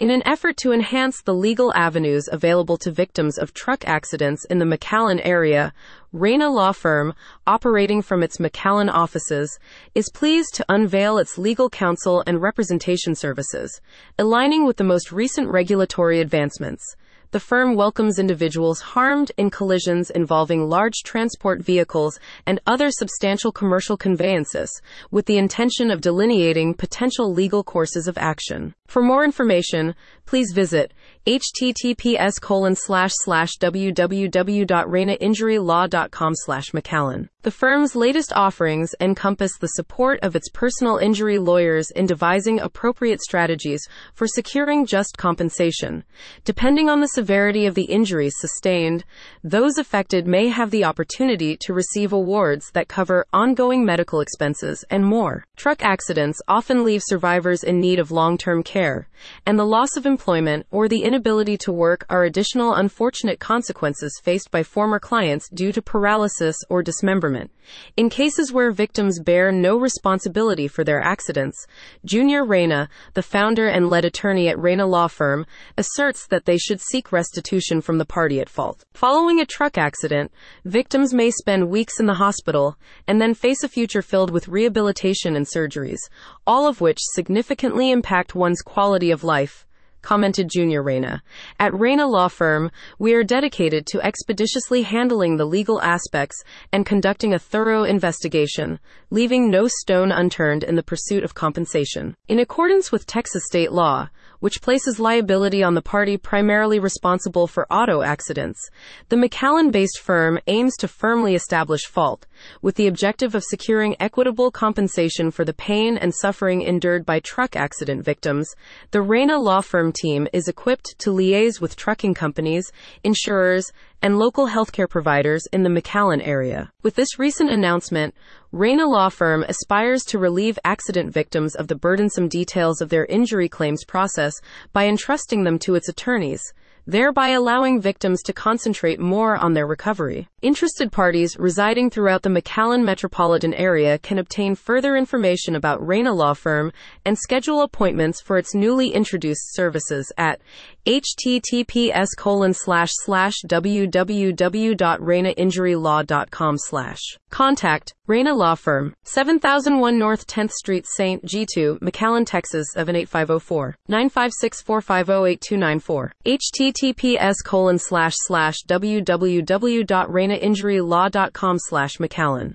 In an effort to enhance the legal avenues available to victims of truck accidents in the McAllen area, Reyna Law Firm, operating from its McAllen offices, is pleased to unveil its legal counsel and representation services, aligning with the most recent regulatory advancements the firm welcomes individuals harmed in collisions involving large transport vehicles and other substantial commercial conveyances, with the intention of delineating potential legal courses of action. For more information, please visit https colon slash slash www.reynainjurylaw.com slash McAllen. The firm's latest offerings encompass the support of its personal injury lawyers in devising appropriate strategies for securing just compensation. Depending on the severity of the injuries sustained, those affected may have the opportunity to receive awards that cover ongoing medical expenses and more. Truck accidents often leave survivors in need of long-term care, and the loss of employment or the inability to work are additional unfortunate consequences faced by former clients due to paralysis or dismemberment. In cases where victims bear no responsibility for their accidents, Junior Reyna, the founder and lead attorney at Reyna Law Firm, asserts that they should seek restitution from the party at fault. Following a truck accident, victims may spend weeks in the hospital and then face a future filled with rehabilitation and surgeries, all of which significantly impact one's quality of life commented Junior Reyna. At Reyna Law Firm, we are dedicated to expeditiously handling the legal aspects and conducting a thorough investigation, leaving no stone unturned in the pursuit of compensation. In accordance with Texas state law, which places liability on the party primarily responsible for auto accidents. The McAllen based firm aims to firmly establish fault, with the objective of securing equitable compensation for the pain and suffering endured by truck accident victims. The Reyna law firm team is equipped to liaise with trucking companies, insurers, and local healthcare providers in the McAllen area. With this recent announcement, Reyna Law Firm aspires to relieve accident victims of the burdensome details of their injury claims process by entrusting them to its attorneys thereby allowing victims to concentrate more on their recovery. Interested parties residing throughout the McAllen metropolitan area can obtain further information about Reyna Law Firm and schedule appointments for its newly introduced services at https colon slash slash www.reynainjurylaw.com slash. Contact Reyna Law Firm, 7001 North 10th Street, St. G2, McAllen, Texas, 78504, 956 450 https colon slash slash www.reynainjurylaw.com slash McAllen.